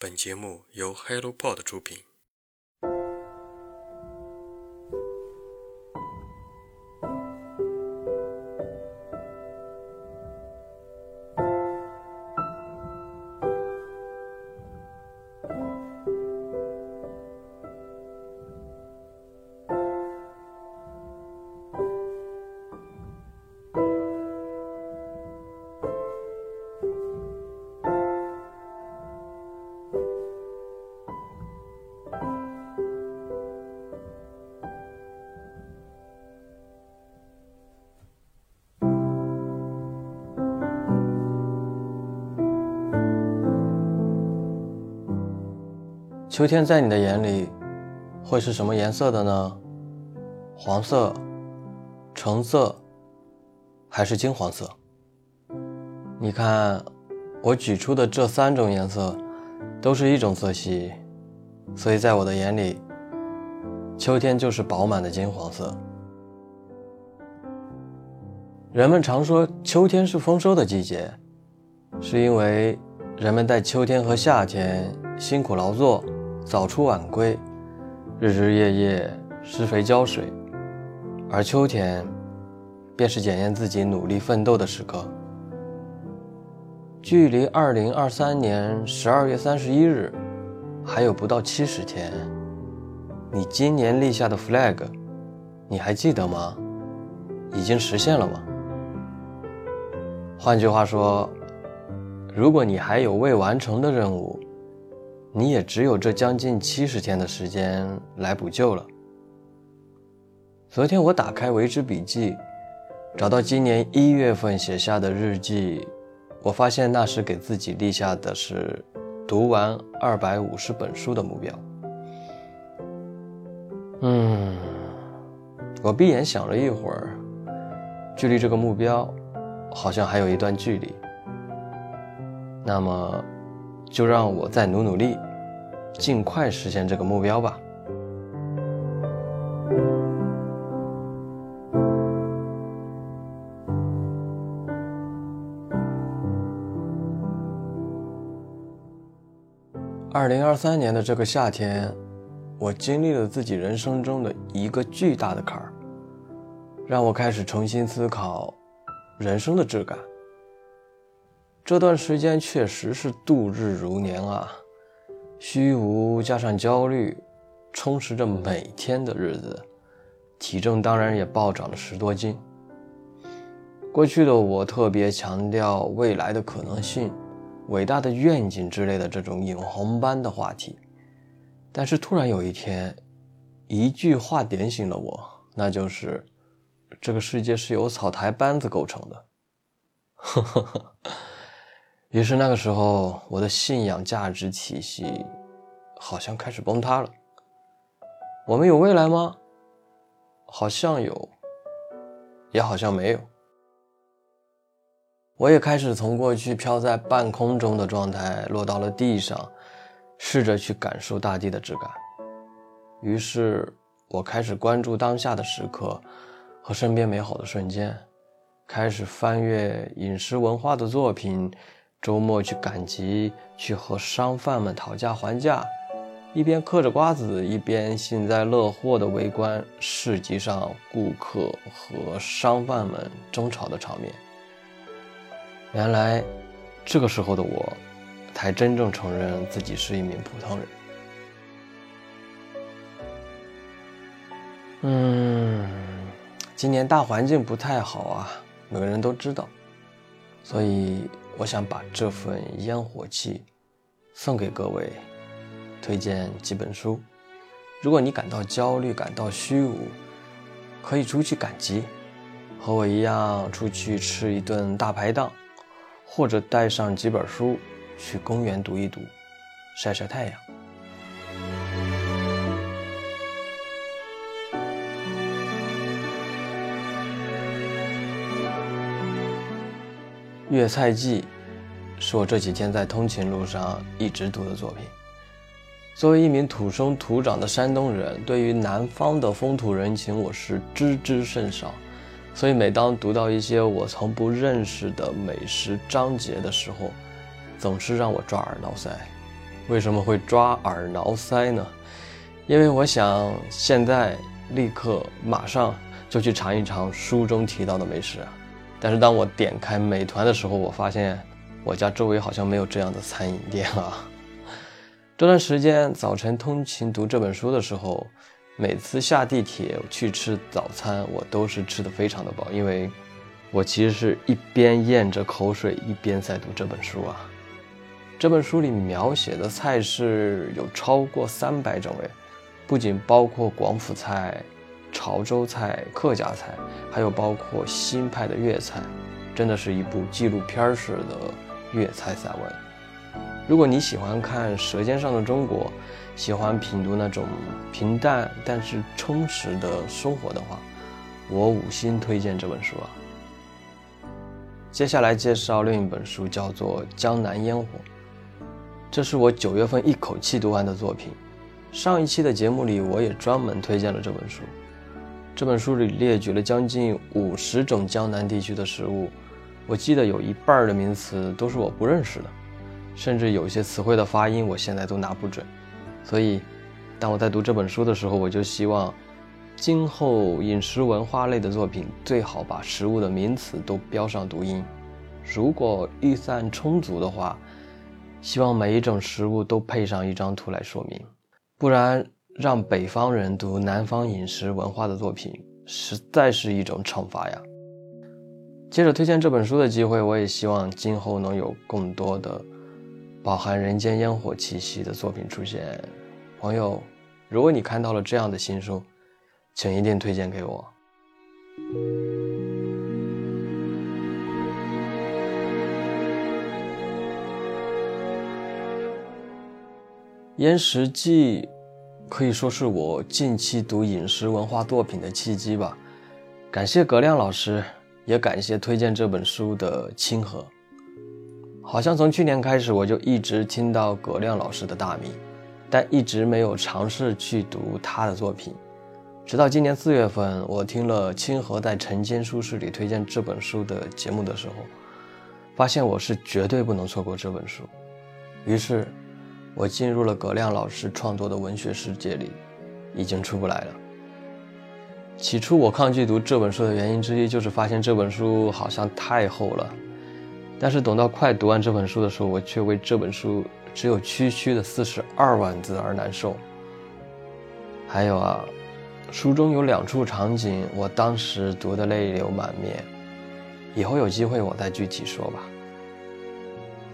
本节目由 HelloPod 出品。秋天在你的眼里会是什么颜色的呢？黄色、橙色，还是金黄色？你看，我举出的这三种颜色都是一种色系，所以在我的眼里，秋天就是饱满的金黄色。人们常说秋天是丰收的季节，是因为人们在秋天和夏天辛苦劳作。早出晚归，日日夜夜施肥浇水，而秋天便是检验自己努力奋斗的时刻。距离二零二三年十二月三十一日还有不到七十天，你今年立下的 flag，你还记得吗？已经实现了吗？换句话说，如果你还有未完成的任务，你也只有这将近七十天的时间来补救了。昨天我打开为之笔记，找到今年一月份写下的日记，我发现那时给自己立下的是读完二百五十本书的目标。嗯，我闭眼想了一会儿，距离这个目标好像还有一段距离。那么，就让我再努努力。尽快实现这个目标吧。二零二三年的这个夏天，我经历了自己人生中的一个巨大的坎儿，让我开始重新思考人生的质感。这段时间确实是度日如年啊。虚无加上焦虑，充实着每天的日子，体重当然也暴涨了十多斤。过去的我特别强调未来的可能性、伟大的愿景之类的这种引红般的话题，但是突然有一天，一句话点醒了我，那就是这个世界是由草台班子构成的。呵呵呵。于是那个时候，我的信仰价值体系好像开始崩塌了。我们有未来吗？好像有，也好像没有。我也开始从过去飘在半空中的状态落到了地上，试着去感受大地的质感。于是我开始关注当下的时刻和身边美好的瞬间，开始翻阅饮食文化的作品。周末去赶集，去和商贩们讨价还价，一边嗑着瓜子，一边幸灾乐祸地围观市集上顾客和商贩们争吵的场面。原来，这个时候的我，才真正承认自己是一名普通人。嗯，今年大环境不太好啊，每个人都知道，所以。我想把这份烟火气送给各位，推荐几本书。如果你感到焦虑、感到虚无，可以出去赶集，和我一样出去吃一顿大排档，或者带上几本书去公园读一读，晒晒太阳。《粤菜记》是我这几天在通勤路上一直读的作品。作为一名土生土长的山东人，对于南方的风土人情我是知之甚少，所以每当读到一些我从不认识的美食章节的时候，总是让我抓耳挠腮。为什么会抓耳挠腮呢？因为我想现在立刻马上就去尝一尝书中提到的美食！但是当我点开美团的时候，我发现我家周围好像没有这样的餐饮店啊。这段时间早晨通勤读这本书的时候，每次下地铁去吃早餐，我都是吃的非常的饱，因为我其实是一边咽着口水一边在读这本书啊。这本书里描写的菜式有超过三百种诶，不仅包括广府菜、潮州菜、客家菜，还有包括新派的粤菜，真的是一部纪录片式的粤菜散文。如果你喜欢看《舌尖上的中国》，喜欢品读那种平淡但是充实的生活的话，我五星推荐这本书啊。接下来介绍另一本书，叫做《江南烟火》。这是我九月份一口气读完的作品。上一期的节目里，我也专门推荐了这本书。这本书里列举了将近五十种江南地区的食物，我记得有一半的名词都是我不认识的，甚至有些词汇的发音我现在都拿不准。所以，当我在读这本书的时候，我就希望，今后饮食文化类的作品最好把食物的名词都标上读音。如果预算充足的话。希望每一种食物都配上一张图来说明，不然让北方人读南方饮食文化的作品，实在是一种惩罚呀。借着推荐这本书的机会，我也希望今后能有更多的饱含人间烟火气息的作品出现。朋友，如果你看到了这样的新书，请一定推荐给我。《燕食记》可以说是我近期读饮食文化作品的契机吧。感谢葛亮老师，也感谢推荐这本书的清河。好像从去年开始，我就一直听到葛亮老师的大名，但一直没有尝试去读他的作品。直到今年四月份，我听了清河在晨间书室里推荐这本书的节目的时候，发现我是绝对不能错过这本书。于是。我进入了葛亮老师创作的文学世界里，已经出不来了。起初我抗拒读这本书的原因之一，就是发现这本书好像太厚了。但是等到快读完这本书的时候，我却为这本书只有区区的四十二万字而难受。还有啊，书中有两处场景，我当时读得泪流满面。以后有机会我再具体说吧。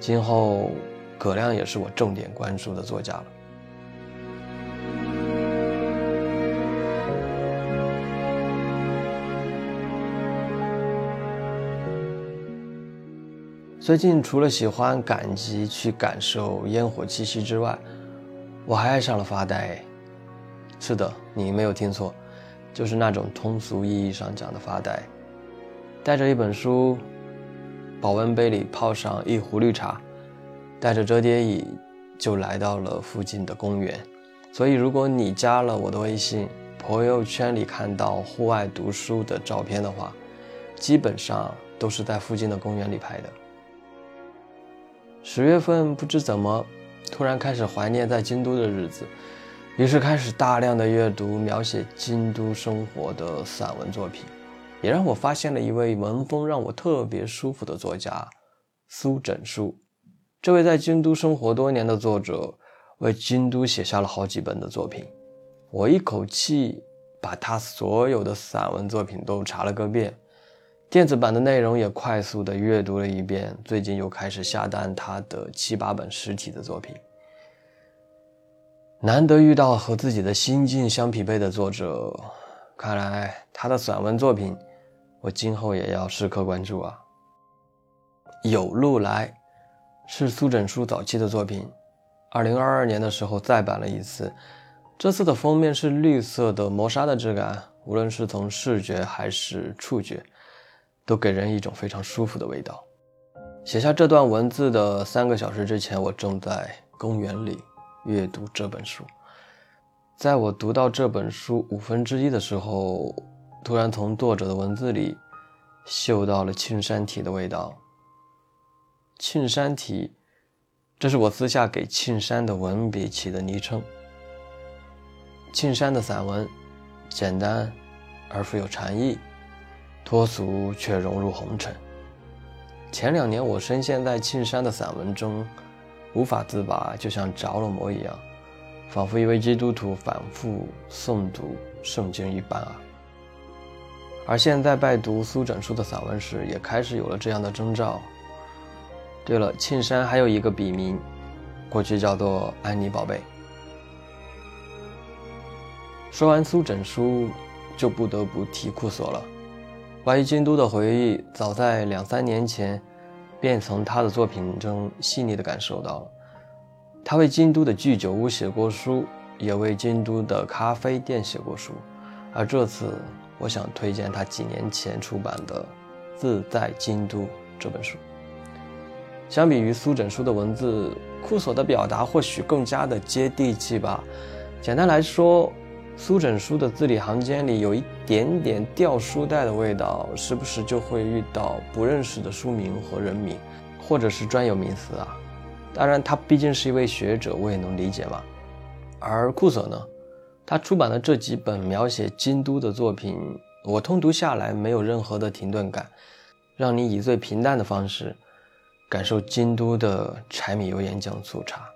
今后。葛亮也是我重点关注的作家了。最近除了喜欢赶集去感受烟火气息之外，我还爱上了发呆。是的，你没有听错，就是那种通俗意义上讲的发呆。带着一本书，保温杯里泡上一壶绿茶。带着折叠椅就来到了附近的公园，所以如果你加了我的微信，朋友圈里看到户外读书的照片的话，基本上都是在附近的公园里拍的。十月份不知怎么，突然开始怀念在京都的日子，于是开始大量的阅读描写京都生活的散文作品，也让我发现了一位文风让我特别舒服的作家苏枕书。这位在京都生活多年的作者，为京都写下了好几本的作品。我一口气把他所有的散文作品都查了个遍，电子版的内容也快速的阅读了一遍。最近又开始下单他的七八本实体的作品。难得遇到和自己的心境相匹配的作者，看来他的散文作品，我今后也要时刻关注啊。有路来。是苏枕书早期的作品，二零二二年的时候再版了一次。这次的封面是绿色的磨砂的质感，无论是从视觉还是触觉，都给人一种非常舒服的味道。写下这段文字的三个小时之前，我正在公园里阅读这本书。在我读到这本书五分之一的时候，突然从作者的文字里嗅到了沁山体的味道。沁山体，这是我私下给庆山的文笔起的昵称。庆山的散文简单而富有禅意，脱俗却融入红尘。前两年我深陷在庆山的散文中，无法自拔，就像着了魔一样，仿佛一位基督徒反复诵读圣经一般啊。而现在拜读苏枕书的散文时，也开始有了这样的征兆。对了，庆山还有一个笔名，过去叫做安妮宝贝。说完苏枕书，就不得不提库索了。关于京都的回忆，早在两三年前，便从他的作品中细腻地感受到了。他为京都的居酒屋写过书，也为京都的咖啡店写过书，而这次。我想推荐他几年前出版的《自在京都》这本书。相比于苏枕书的文字，库索的表达或许更加的接地气吧。简单来说，苏枕书的字里行间里有一点点掉书袋的味道，时不时就会遇到不认识的书名和人名，或者是专有名词啊。当然，他毕竟是一位学者，我也能理解嘛。而库索呢？他出版的这几本描写京都的作品，我通读下来没有任何的停顿感，让你以最平淡的方式感受京都的柴米油盐酱醋茶。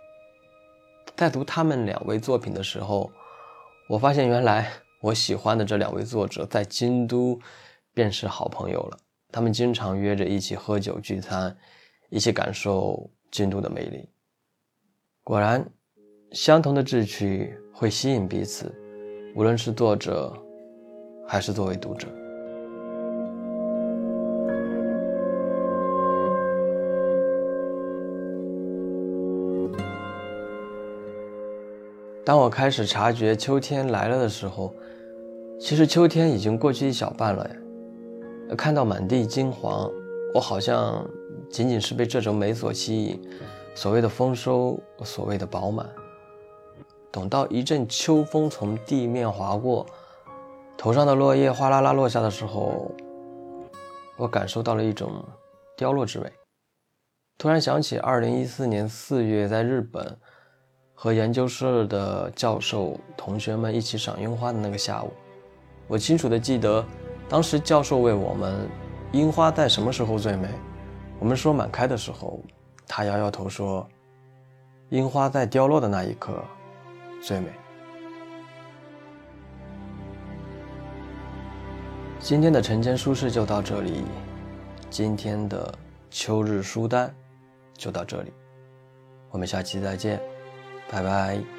在读他们两位作品的时候，我发现原来我喜欢的这两位作者在京都便是好朋友了。他们经常约着一起喝酒聚餐，一起感受京都的魅力。果然，相同的志趣。会吸引彼此，无论是作者，还是作为读者。当我开始察觉秋天来了的时候，其实秋天已经过去一小半了呀。看到满地金黄，我好像仅仅是被这种美所吸引。所谓的丰收，所谓的饱满。等到一阵秋风从地面划过，头上的落叶哗啦啦落下的时候，我感受到了一种凋落之美。突然想起2014年4月在日本和研究室的教授同学们一起赏樱花的那个下午，我清楚的记得，当时教授问我们：“樱花在什么时候最美？”我们说满开的时候，他摇摇头说：“樱花在凋落的那一刻。”最美。今天的晨间书适就到这里，今天的秋日书单就到这里，我们下期再见，拜拜。